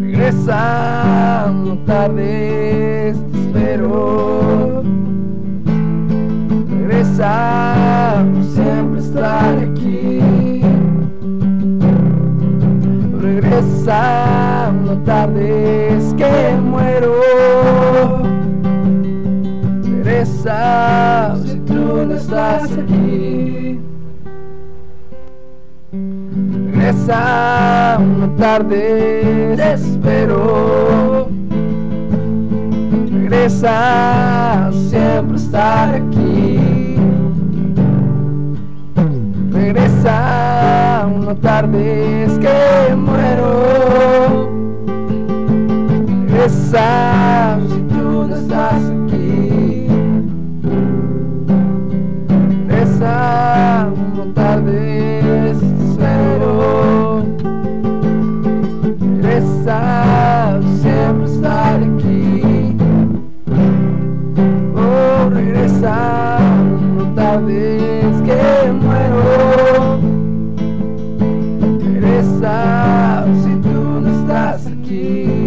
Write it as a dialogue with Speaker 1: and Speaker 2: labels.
Speaker 1: Regresando tarde te espero. Regresando sempre estar aqui Regresando tarde Si tú no estás aquí. Regresa, no tardes, te espero. Regresa, siempre estar aquí. Regresa, no tardes que muero. Regresa, si tú no estás aquí. vez que muero. Teresa, si tú no estás aquí.